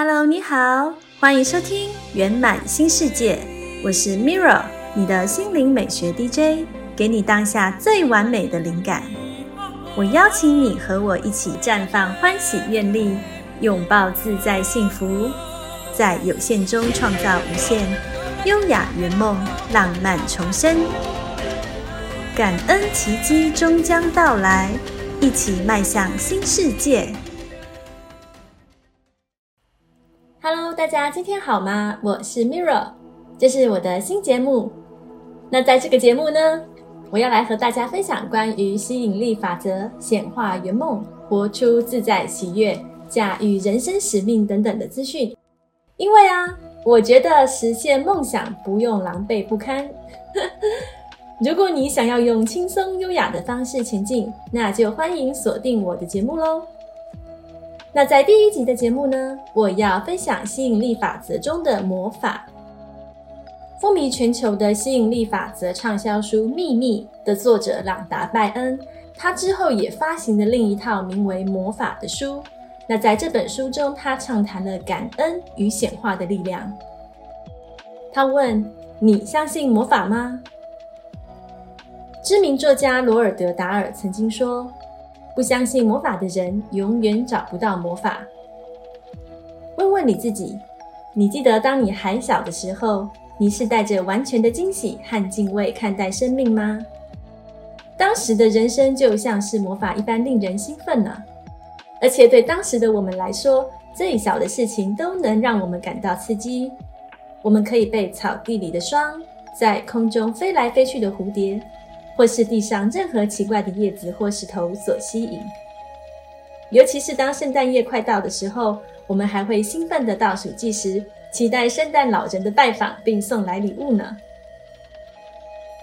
Hello，你好，欢迎收听圆满新世界，我是 Mirra，你的心灵美学 DJ，给你当下最完美的灵感。我邀请你和我一起绽放欢喜愿力，拥抱自在幸福，在有限中创造无限，优雅圆梦，浪漫重生。感恩奇迹终将到来，一起迈向新世界。大家今天好吗？我是 Mirra，这是我的新节目。那在这个节目呢，我要来和大家分享关于吸引力法则、显化圆梦、活出自在喜悦、驾驭人生使命等等的资讯。因为啊，我觉得实现梦想不用狼狈不堪。如果你想要用轻松优雅的方式前进，那就欢迎锁定我的节目喽。那在第一集的节目呢，我要分享吸引力法则中的魔法。风靡全球的吸引力法则畅销书《秘密》的作者朗达·拜恩，他之后也发行了另一套名为《魔法》的书。那在这本书中，他畅谈了感恩与显化的力量。他问：“你相信魔法吗？”知名作家罗尔德·达尔曾经说：“不相信魔法的人，永远找不到魔法。”问问你自己，你记得当你还小的时候，你是带着完全的惊喜和敬畏看待生命吗？当时的人生就像是魔法一般令人兴奋呢。而且对当时的我们来说，最小的事情都能让我们感到刺激。我们可以被草地里的霜，在空中飞来飞去的蝴蝶。或是地上任何奇怪的叶子或石头所吸引，尤其是当圣诞夜快到的时候，我们还会兴奋地倒数计时，期待圣诞老人的拜访并送来礼物呢。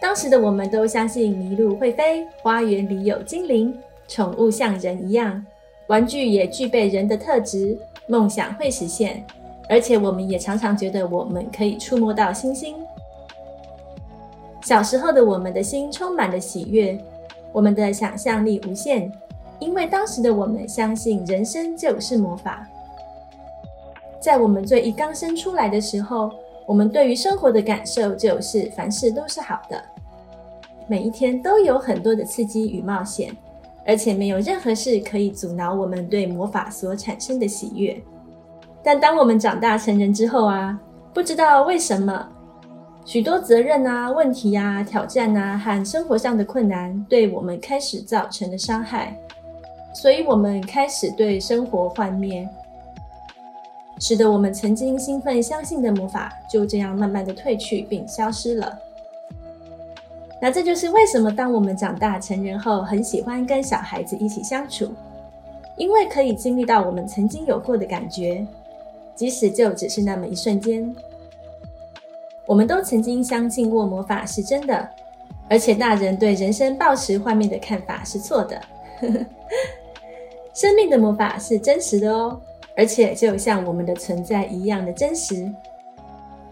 当时的我们都相信麋鹿会飞，花园里有精灵，宠物像人一样，玩具也具备人的特质，梦想会实现，而且我们也常常觉得我们可以触摸到星星。小时候的我们的心充满了喜悦，我们的想象力无限，因为当时的我们相信人生就是魔法。在我们最一刚生出来的时候，我们对于生活的感受就是凡事都是好的，每一天都有很多的刺激与冒险，而且没有任何事可以阻挠我们对魔法所产生的喜悦。但当我们长大成人之后啊，不知道为什么。许多责任啊、问题啊、挑战啊和生活上的困难，对我们开始造成了伤害，所以我们开始对生活幻灭，使得我们曾经兴奋相信的魔法就这样慢慢的褪去并消失了。那这就是为什么当我们长大成人后，很喜欢跟小孩子一起相处，因为可以经历到我们曾经有过的感觉，即使就只是那么一瞬间。我们都曾经相信过魔法是真的，而且大人对人生抱持幻灭的看法是错的。生命的魔法是真实的哦，而且就像我们的存在一样的真实。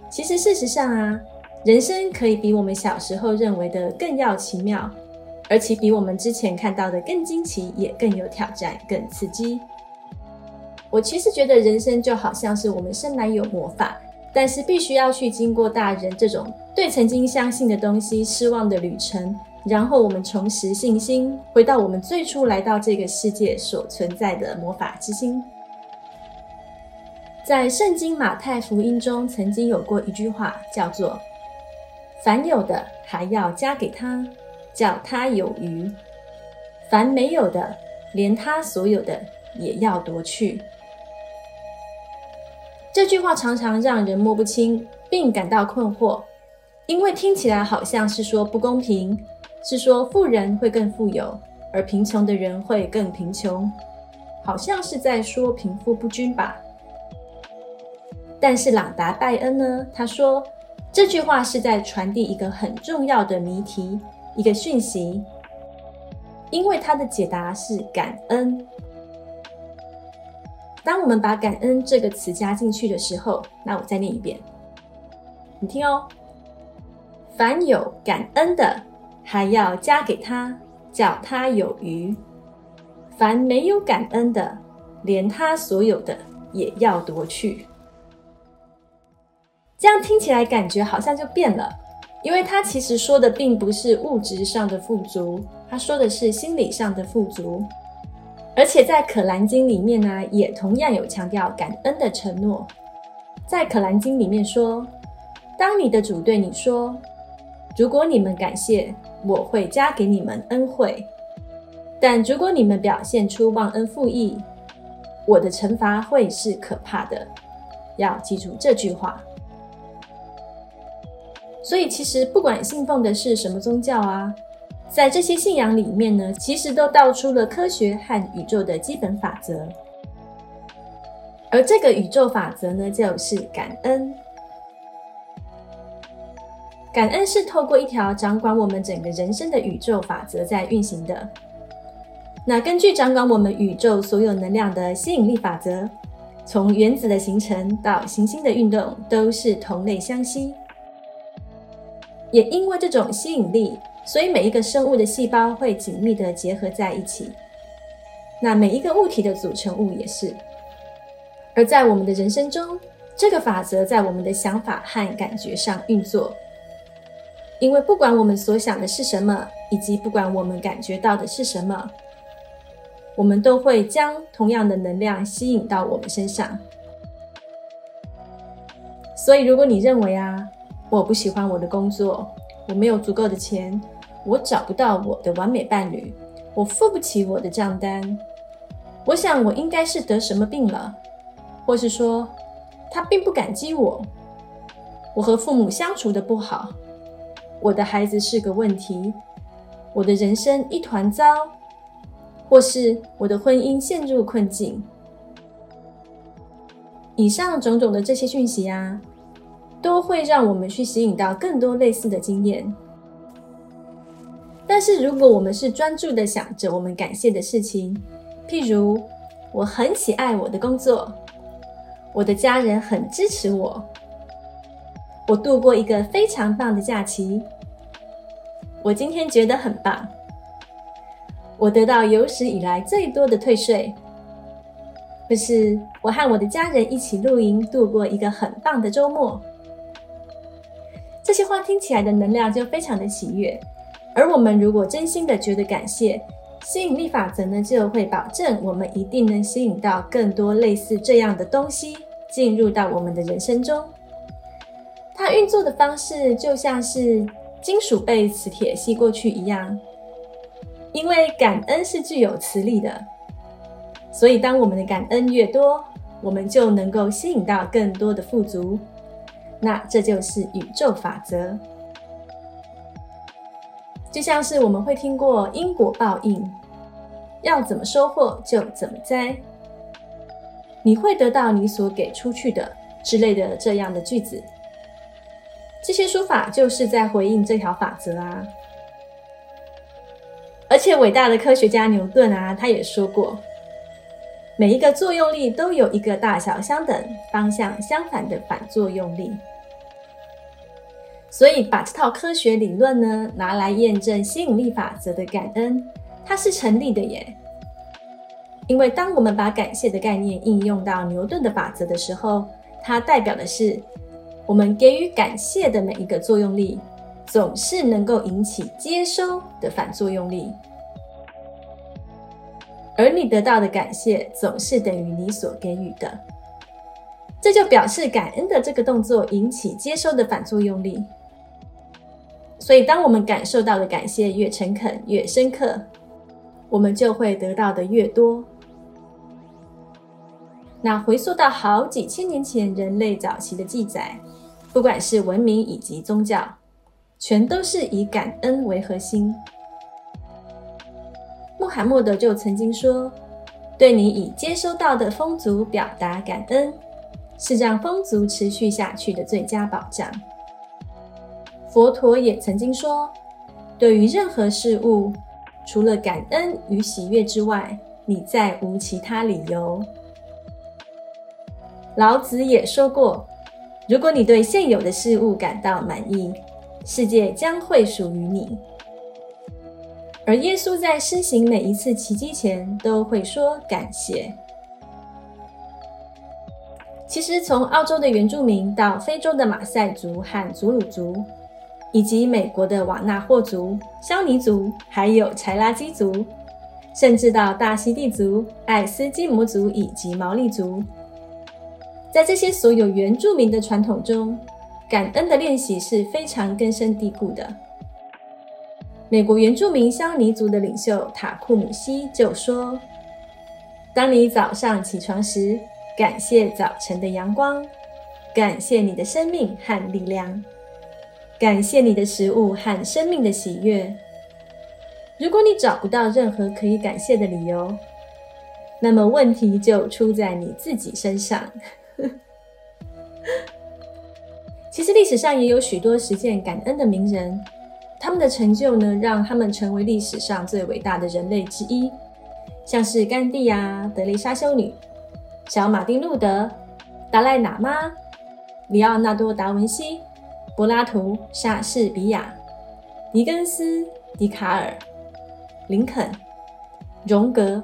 其实事实上啊，人生可以比我们小时候认为的更要奇妙，而且比我们之前看到的更惊奇，也更有挑战，更刺激。我其实觉得人生就好像是我们生来有魔法。但是必须要去经过大人这种对曾经相信的东西失望的旅程，然后我们重拾信心，回到我们最初来到这个世界所存在的魔法之心。在圣经马太福音中，曾经有过一句话，叫做“凡有的还要加给他，叫他有余；凡没有的，连他所有的也要夺去。”这句话常常让人摸不清，并感到困惑，因为听起来好像是说不公平，是说富人会更富有，而贫穷的人会更贫穷，好像是在说贫富不均吧。但是朗达·拜恩呢？他说这句话是在传递一个很重要的谜题，一个讯息，因为他的解答是感恩。当我们把“感恩”这个词加进去的时候，那我再念一遍，你听哦。凡有感恩的，还要加给他，叫他有余；凡没有感恩的，连他所有的也要夺去。这样听起来感觉好像就变了，因为他其实说的并不是物质上的富足，他说的是心理上的富足。而且在《可兰经》里面呢，也同样有强调感恩的承诺。在《可兰经》里面说，当你的主对你说：“如果你们感谢，我会加给你们恩惠；但如果你们表现出忘恩负义，我的惩罚会是可怕的。”要记住这句话。所以，其实不管信奉的是什么宗教啊。在这些信仰里面呢，其实都道出了科学和宇宙的基本法则。而这个宇宙法则呢，就是感恩。感恩是透过一条掌管我们整个人生的宇宙法则在运行的。那根据掌管我们宇宙所有能量的吸引力法则，从原子的形成到行星的运动，都是同类相吸。也因为这种吸引力。所以每一个生物的细胞会紧密的结合在一起，那每一个物体的组成物也是。而在我们的人生中，这个法则在我们的想法和感觉上运作。因为不管我们所想的是什么，以及不管我们感觉到的是什么，我们都会将同样的能量吸引到我们身上。所以，如果你认为啊，我不喜欢我的工作，我没有足够的钱。我找不到我的完美伴侣，我付不起我的账单。我想我应该是得什么病了，或是说他并不感激我。我和父母相处的不好，我的孩子是个问题，我的人生一团糟，或是我的婚姻陷入困境。以上种种的这些讯息啊，都会让我们去吸引到更多类似的经验。但是，如果我们是专注的想着我们感谢的事情，譬如我很喜爱我的工作，我的家人很支持我，我度过一个非常棒的假期，我今天觉得很棒，我得到有史以来最多的退税，或是我和我的家人一起露营，度过一个很棒的周末，这些话听起来的能量就非常的喜悦。而我们如果真心的觉得感谢，吸引力法则呢就会保证我们一定能吸引到更多类似这样的东西进入到我们的人生中。它运作的方式就像是金属被磁铁吸过去一样，因为感恩是具有磁力的，所以当我们的感恩越多，我们就能够吸引到更多的富足。那这就是宇宙法则。就像是我们会听过因果报应，要怎么收获就怎么栽，你会得到你所给出去的之类的这样的句子。这些说法就是在回应这条法则啊。而且伟大的科学家牛顿啊，他也说过，每一个作用力都有一个大小相等、方向相反的反作用力。所以，把这套科学理论呢拿来验证吸引力法则的感恩，它是成立的耶。因为当我们把感谢的概念应用到牛顿的法则的时候，它代表的是我们给予感谢的每一个作用力，总是能够引起接收的反作用力，而你得到的感谢总是等于你所给予的，这就表示感恩的这个动作引起接收的反作用力。所以，当我们感受到的感谢越诚恳、越深刻，我们就会得到的越多。那回溯到好几千年前人类早期的记载，不管是文明以及宗教，全都是以感恩为核心。穆罕默德就曾经说：“对你已接收到的丰足表达感恩，是让丰足持续下去的最佳保障。”佛陀也曾经说：“对于任何事物，除了感恩与喜悦之外，你再无其他理由。”老子也说过：“如果你对现有的事物感到满意，世界将会属于你。”而耶稣在施行每一次奇迹前，都会说感谢。其实，从澳洲的原住民到非洲的马赛族和祖鲁族，以及美国的瓦纳霍族、肖尼族，还有柴拉基族，甚至到大溪地族、爱斯基摩族以及毛利族，在这些所有原住民的传统中，感恩的练习是非常根深蒂固的。美国原住民肖尼族的领袖塔库姆西就说：“当你早上起床时，感谢早晨的阳光，感谢你的生命和力量。”感谢你的食物和生命的喜悦。如果你找不到任何可以感谢的理由，那么问题就出在你自己身上。其实历史上也有许多实践感恩的名人，他们的成就呢，让他们成为历史上最伟大的人类之一，像是甘地呀、德蕾莎修女、小马丁路德、达赖喇嘛、里奥纳多达文西。柏拉图、莎士比亚、狄更斯、笛卡尔、林肯、荣格、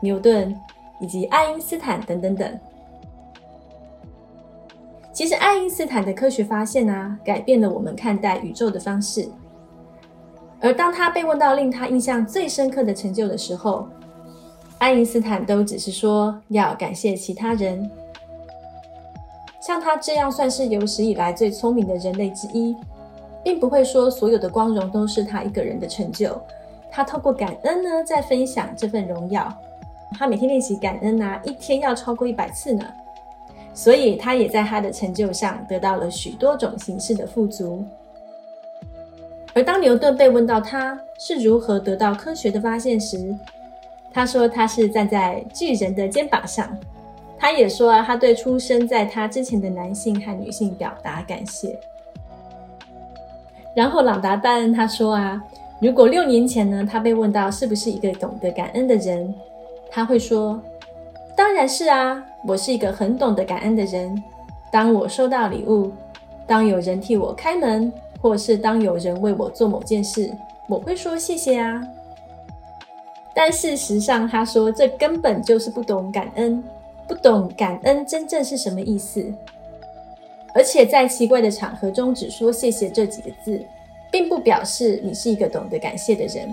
牛顿以及爱因斯坦等等等。其实，爱因斯坦的科学发现啊，改变了我们看待宇宙的方式。而当他被问到令他印象最深刻的成就的时候，爱因斯坦都只是说要感谢其他人。像他这样算是有史以来最聪明的人类之一，并不会说所有的光荣都是他一个人的成就。他透过感恩呢，在分享这份荣耀。他每天练习感恩啊，一天要超过一百次呢。所以他也在他的成就上得到了许多种形式的富足。而当牛顿被问到他是如何得到科学的发现时，他说他是站在巨人的肩膀上。他也说啊，他对出生在他之前的男性和女性表达感谢。然后朗达·拜恩他说啊，如果六年前呢，他被问到是不是一个懂得感恩的人，他会说：“当然是啊，我是一个很懂得感恩的人。当我收到礼物，当有人替我开门，或是当有人为我做某件事，我会说谢谢啊。”但事实上，他说这根本就是不懂感恩。不懂感恩真正是什么意思，而且在奇怪的场合中只说谢谢这几个字，并不表示你是一个懂得感谢的人。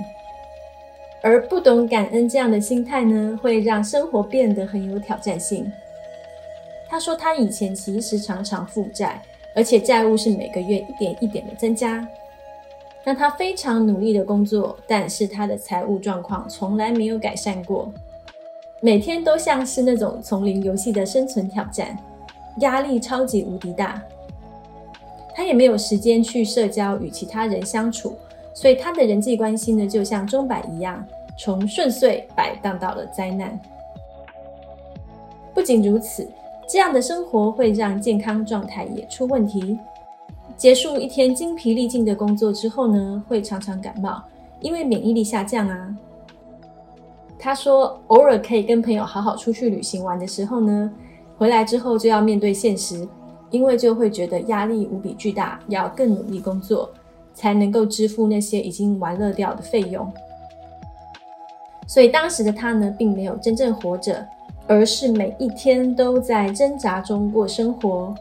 而不懂感恩这样的心态呢，会让生活变得很有挑战性。他说他以前其实常常负债，而且债务是每个月一点一点的增加。让他非常努力的工作，但是他的财务状况从来没有改善过。每天都像是那种丛林游戏的生存挑战，压力超级无敌大。他也没有时间去社交与其他人相处，所以他的人际关系呢，就像钟摆一样，从顺遂摆荡到了灾难。不仅如此，这样的生活会让健康状态也出问题。结束一天精疲力尽的工作之后呢，会常常感冒，因为免疫力下降啊。他说：“偶尔可以跟朋友好好出去旅行玩的时候呢，回来之后就要面对现实，因为就会觉得压力无比巨大，要更努力工作，才能够支付那些已经玩乐掉的费用。所以当时的他呢，并没有真正活着，而是每一天都在挣扎中过生活。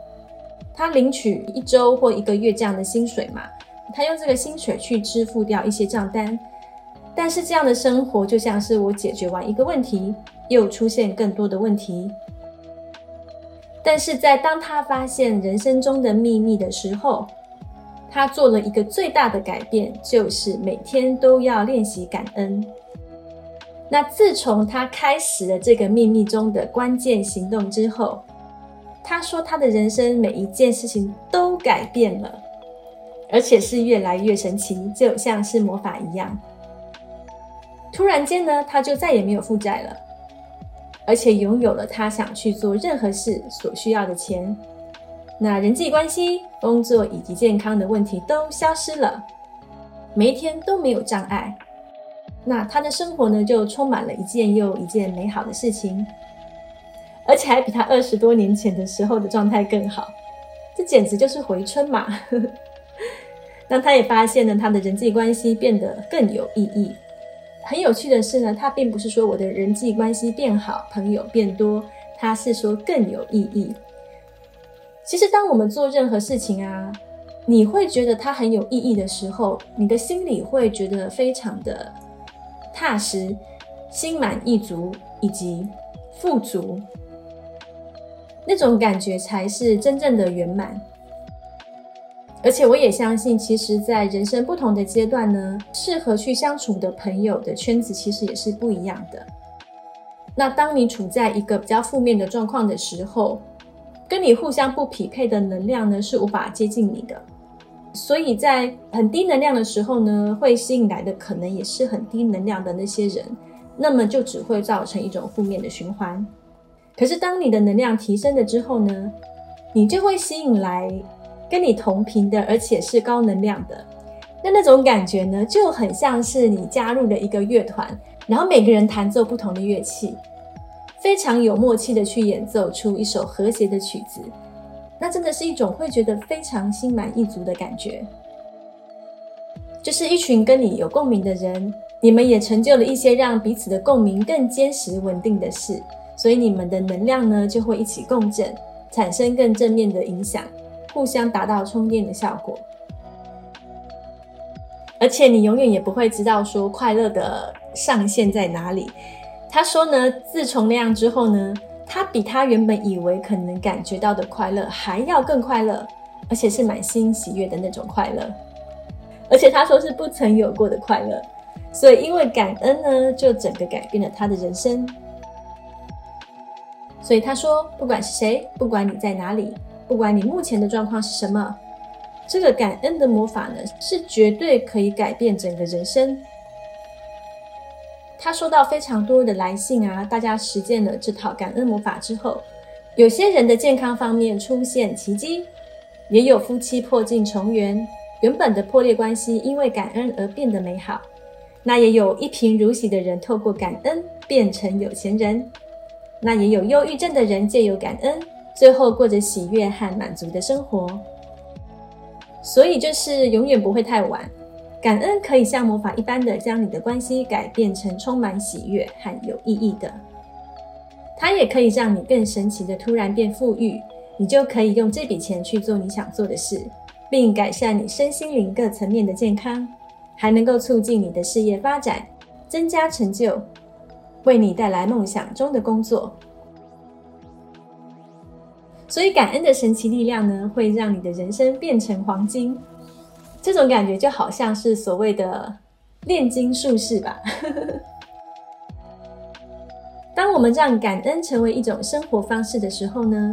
他领取一周或一个月这样的薪水嘛，他用这个薪水去支付掉一些账单。”但是这样的生活就像是我解决完一个问题，又出现更多的问题。但是在当他发现人生中的秘密的时候，他做了一个最大的改变，就是每天都要练习感恩。那自从他开始了这个秘密中的关键行动之后，他说他的人生每一件事情都改变了，而且是越来越神奇，就像是魔法一样。突然间呢，他就再也没有负债了，而且拥有了他想去做任何事所需要的钱。那人际关系、工作以及健康的问题都消失了，每一天都没有障碍。那他的生活呢，就充满了一件又一件美好的事情，而且还比他二十多年前的时候的状态更好。这简直就是回春嘛！那他也发现呢，他的人际关系变得更有意义。很有趣的是呢，它并不是说我的人际关系变好，朋友变多，它是说更有意义。其实，当我们做任何事情啊，你会觉得它很有意义的时候，你的心里会觉得非常的踏实、心满意足以及富足，那种感觉才是真正的圆满。而且，我也相信，其实，在人生不同的阶段呢，适合去相处的朋友的圈子其实也是不一样的。那当你处在一个比较负面的状况的时候，跟你互相不匹配的能量呢，是无法接近你的，所以在很低能量的时候呢，会吸引来的可能也是很低能量的那些人，那么就只会造成一种负面的循环。可是当你的能量提升了之后呢，你就会吸引来跟你同频的，而且是高能量的，那那种感觉呢，就很像是你加入了一个乐团，然后每个人弹奏不同的乐器。非常有默契的去演奏出一首和谐的曲子，那真的是一种会觉得非常心满意足的感觉。就是一群跟你有共鸣的人，你们也成就了一些让彼此的共鸣更坚实稳定的事，所以你们的能量呢就会一起共振，产生更正面的影响，互相达到充电的效果。而且你永远也不会知道说快乐的上限在哪里。他说呢，自从那样之后呢，他比他原本以为可能感觉到的快乐还要更快乐，而且是满心喜悦的那种快乐。而且他说是不曾有过的快乐，所以因为感恩呢，就整个改变了他的人生。所以他说，不管是谁，不管你在哪里，不管你目前的状况是什么，这个感恩的魔法呢，是绝对可以改变整个人生。他收到非常多的来信啊，大家实践了这套感恩魔法之后，有些人的健康方面出现奇迹，也有夫妻破镜重圆，原本的破裂关系因为感恩而变得美好。那也有一贫如洗的人透过感恩变成有钱人，那也有忧郁症的人借由感恩，最后过着喜悦和满足的生活。所以就是永远不会太晚。感恩可以像魔法一般的将你的关系改变成充满喜悦和有意义的，它也可以让你更神奇的突然变富裕，你就可以用这笔钱去做你想做的事，并改善你身心灵各层面的健康，还能够促进你的事业发展，增加成就，为你带来梦想中的工作。所以，感恩的神奇力量呢，会让你的人生变成黄金。这种感觉就好像是所谓的炼金术士吧。当我们让感恩成为一种生活方式的时候呢，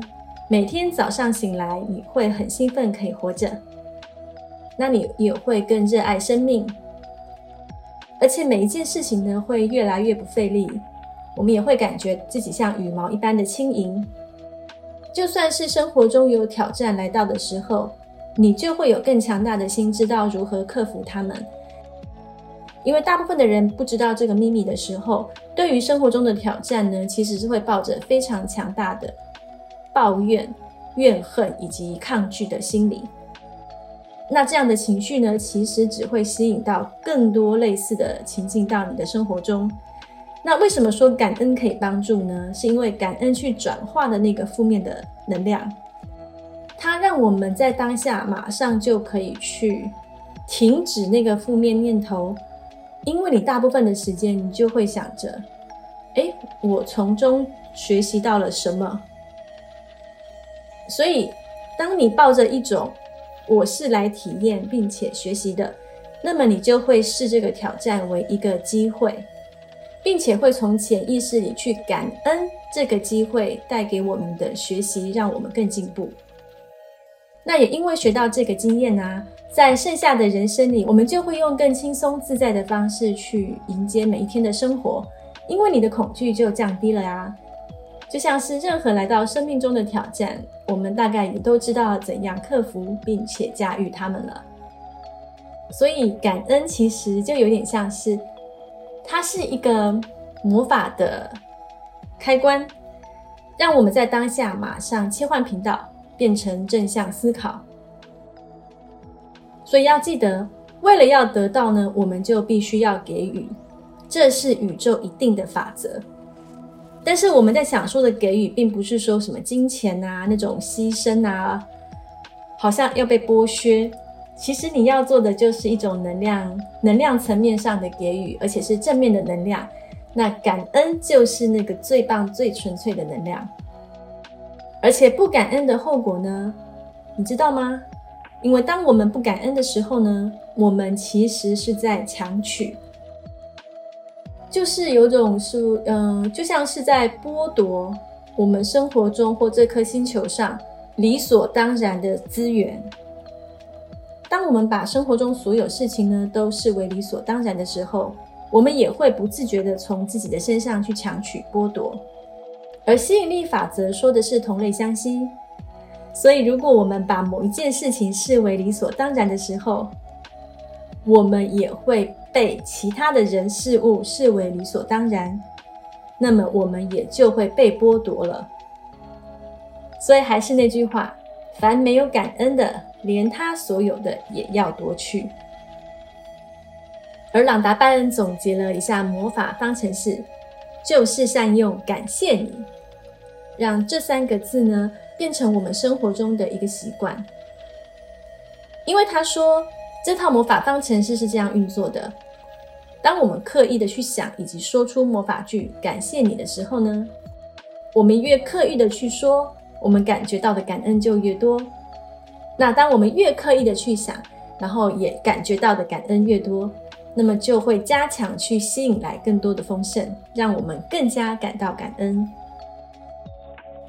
每天早上醒来你会很兴奋，可以活着，那你也会更热爱生命，而且每一件事情呢会越来越不费力，我们也会感觉自己像羽毛一般的轻盈。就算是生活中有挑战来到的时候。你就会有更强大的心，知道如何克服他们。因为大部分的人不知道这个秘密的时候，对于生活中的挑战呢，其实是会抱着非常强大的抱怨、怨恨以及抗拒的心理。那这样的情绪呢，其实只会吸引到更多类似的情境到你的生活中。那为什么说感恩可以帮助呢？是因为感恩去转化的那个负面的能量。它让我们在当下马上就可以去停止那个负面念头，因为你大部分的时间你就会想着，哎，我从中学习到了什么？所以，当你抱着一种我是来体验并且学习的，那么你就会视这个挑战为一个机会，并且会从潜意识里去感恩这个机会带给我们的学习，让我们更进步。那也因为学到这个经验呢，在剩下的人生里，我们就会用更轻松自在的方式去迎接每一天的生活，因为你的恐惧就降低了呀。就像是任何来到生命中的挑战，我们大概也都知道怎样克服并且驾驭他们了。所以感恩其实就有点像是，它是一个魔法的开关，让我们在当下马上切换频道。变成正向思考，所以要记得，为了要得到呢，我们就必须要给予，这是宇宙一定的法则。但是我们在想说的给予，并不是说什么金钱啊那种牺牲啊，好像要被剥削。其实你要做的就是一种能量，能量层面上的给予，而且是正面的能量。那感恩就是那个最棒、最纯粹的能量。而且不感恩的后果呢？你知道吗？因为当我们不感恩的时候呢，我们其实是在强取，就是有种是，嗯，就像是在剥夺我们生活中或这颗星球上理所当然的资源。当我们把生活中所有事情呢都视为理所当然的时候，我们也会不自觉的从自己的身上去强取剥夺。而吸引力法则说的是同类相吸，所以如果我们把某一件事情视为理所当然的时候，我们也会被其他的人事物视为理所当然，那么我们也就会被剥夺了。所以还是那句话，凡没有感恩的。连他所有的也要夺去。而朗达·拜恩总结了一下魔法方程式，就是善用“感谢你”，让这三个字呢变成我们生活中的一个习惯。因为他说，这套魔法方程式是这样运作的：当我们刻意的去想以及说出魔法句“感谢你”的时候呢，我们越刻意的去说，我们感觉到的感恩就越多。那当我们越刻意的去想，然后也感觉到的感恩越多，那么就会加强去吸引来更多的丰盛，让我们更加感到感恩。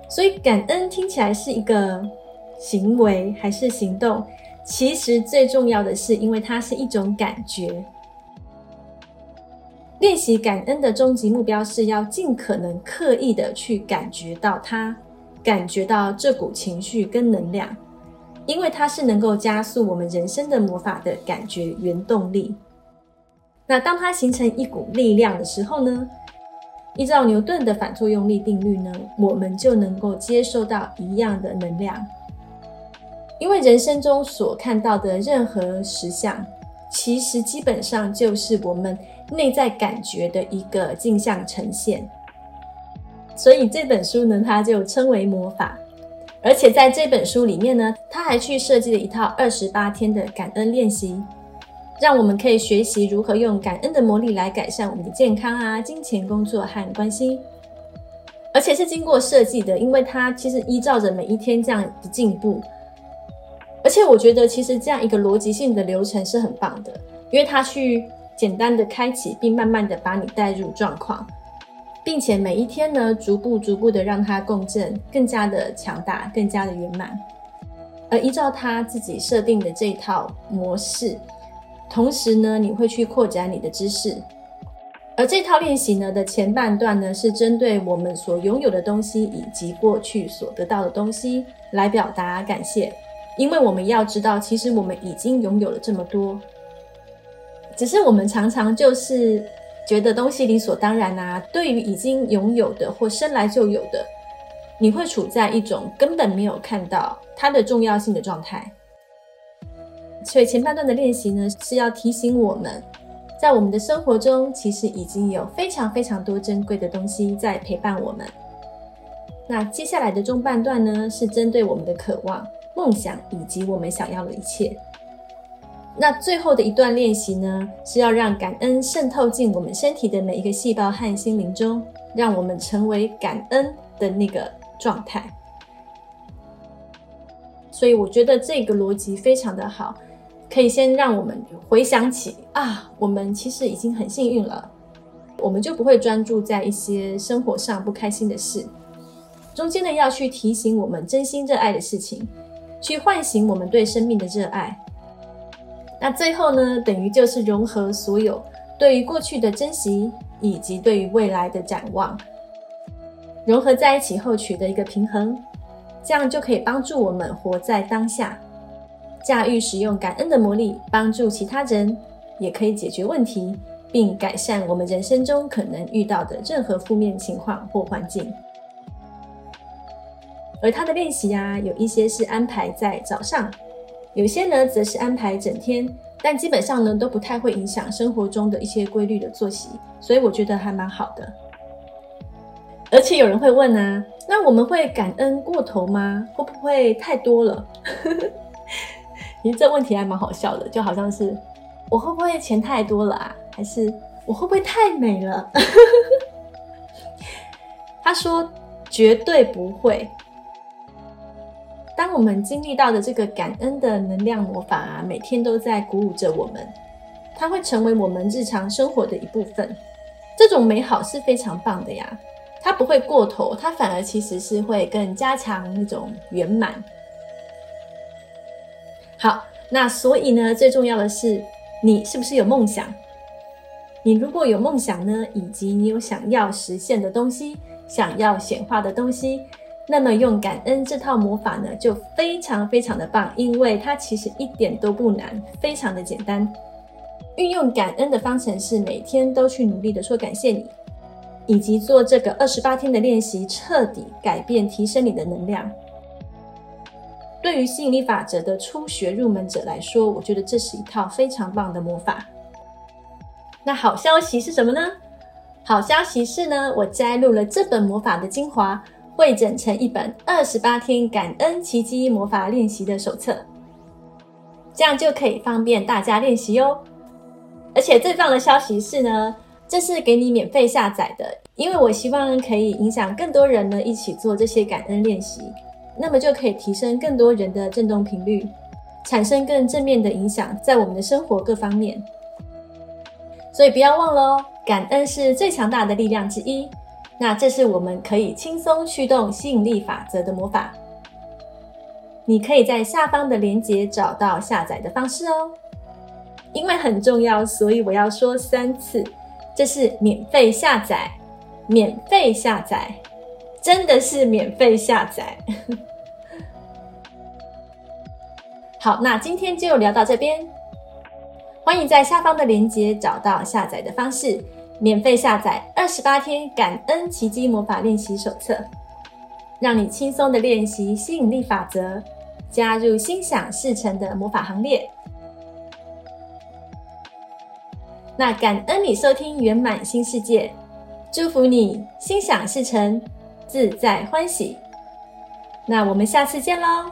所以感恩听起来是一个行为还是行动？其实最重要的是，因为它是一种感觉。练习感恩的终极目标是要尽可能刻意的去感觉到它，感觉到这股情绪跟能量。因为它是能够加速我们人生的魔法的感觉原动力。那当它形成一股力量的时候呢？依照牛顿的反作用力定律呢，我们就能够接受到一样的能量。因为人生中所看到的任何实相，其实基本上就是我们内在感觉的一个镜像呈现。所以这本书呢，它就称为魔法。而且在这本书里面呢，他还去设计了一套二十八天的感恩练习，让我们可以学习如何用感恩的魔力来改善我们的健康啊、金钱、工作和关系。而且是经过设计的，因为它其实依照着每一天这样的进步。而且我觉得其实这样一个逻辑性的流程是很棒的，因为它去简单的开启，并慢慢的把你带入状况。并且每一天呢，逐步逐步的让它共振，更加的强大，更加的圆满。而依照他自己设定的这套模式，同时呢，你会去扩展你的知识。而这套练习呢的前半段呢，是针对我们所拥有的东西以及过去所得到的东西来表达感谢，因为我们要知道，其实我们已经拥有了这么多，只是我们常常就是。觉得东西理所当然啊，对于已经拥有的或生来就有的，你会处在一种根本没有看到它的重要性的状态。所以前半段的练习呢，是要提醒我们，在我们的生活中，其实已经有非常非常多珍贵的东西在陪伴我们。那接下来的中半段呢，是针对我们的渴望、梦想以及我们想要的一切。那最后的一段练习呢，是要让感恩渗透进我们身体的每一个细胞和心灵中，让我们成为感恩的那个状态。所以我觉得这个逻辑非常的好，可以先让我们回想起啊，我们其实已经很幸运了，我们就不会专注在一些生活上不开心的事。中间呢，要去提醒我们真心热爱的事情，去唤醒我们对生命的热爱。那最后呢，等于就是融合所有对于过去的珍惜，以及对于未来的展望，融合在一起后取得一个平衡，这样就可以帮助我们活在当下，驾驭使用感恩的魔力，帮助其他人，也可以解决问题，并改善我们人生中可能遇到的任何负面情况或环境。而他的练习啊，有一些是安排在早上。有些呢，则是安排整天，但基本上呢，都不太会影响生活中的一些规律的作息，所以我觉得还蛮好的。而且有人会问啊，那我们会感恩过头吗？会不会太多了？其实这问题还蛮好笑的，就好像是我会不会钱太多了啊？还是我会不会太美了？他说绝对不会。当我们经历到的这个感恩的能量魔法啊，每天都在鼓舞着我们，它会成为我们日常生活的一部分。这种美好是非常棒的呀，它不会过头，它反而其实是会更加强那种圆满。好，那所以呢，最重要的是你是不是有梦想？你如果有梦想呢，以及你有想要实现的东西，想要显化的东西。那么用感恩这套魔法呢，就非常非常的棒，因为它其实一点都不难，非常的简单。运用感恩的方程式，每天都去努力的说感谢你，以及做这个二十八天的练习，彻底改变、提升你的能量。对于吸引力法则的初学入门者来说，我觉得这是一套非常棒的魔法。那好消息是什么呢？好消息是呢，我摘录了这本魔法的精华。汇整成一本二十八天感恩奇迹魔法练习的手册，这样就可以方便大家练习哦。而且最棒的消息是呢，这是给你免费下载的，因为我希望可以影响更多人呢一起做这些感恩练习，那么就可以提升更多人的振动频率，产生更正面的影响在我们的生活各方面。所以不要忘了哦，感恩是最强大的力量之一。那这是我们可以轻松驱动吸引力法则的魔法。你可以在下方的链接找到下载的方式哦。因为很重要，所以我要说三次：这是免费下载，免费下载，真的是免费下载。好，那今天就聊到这边。欢迎在下方的链接找到下载的方式。免费下载二十八天感恩奇迹魔法练习手册，让你轻松的练习吸引力法则，加入心想事成的魔法行列。那感恩你收听圆满新世界，祝福你心想事成，自在欢喜。那我们下次见喽。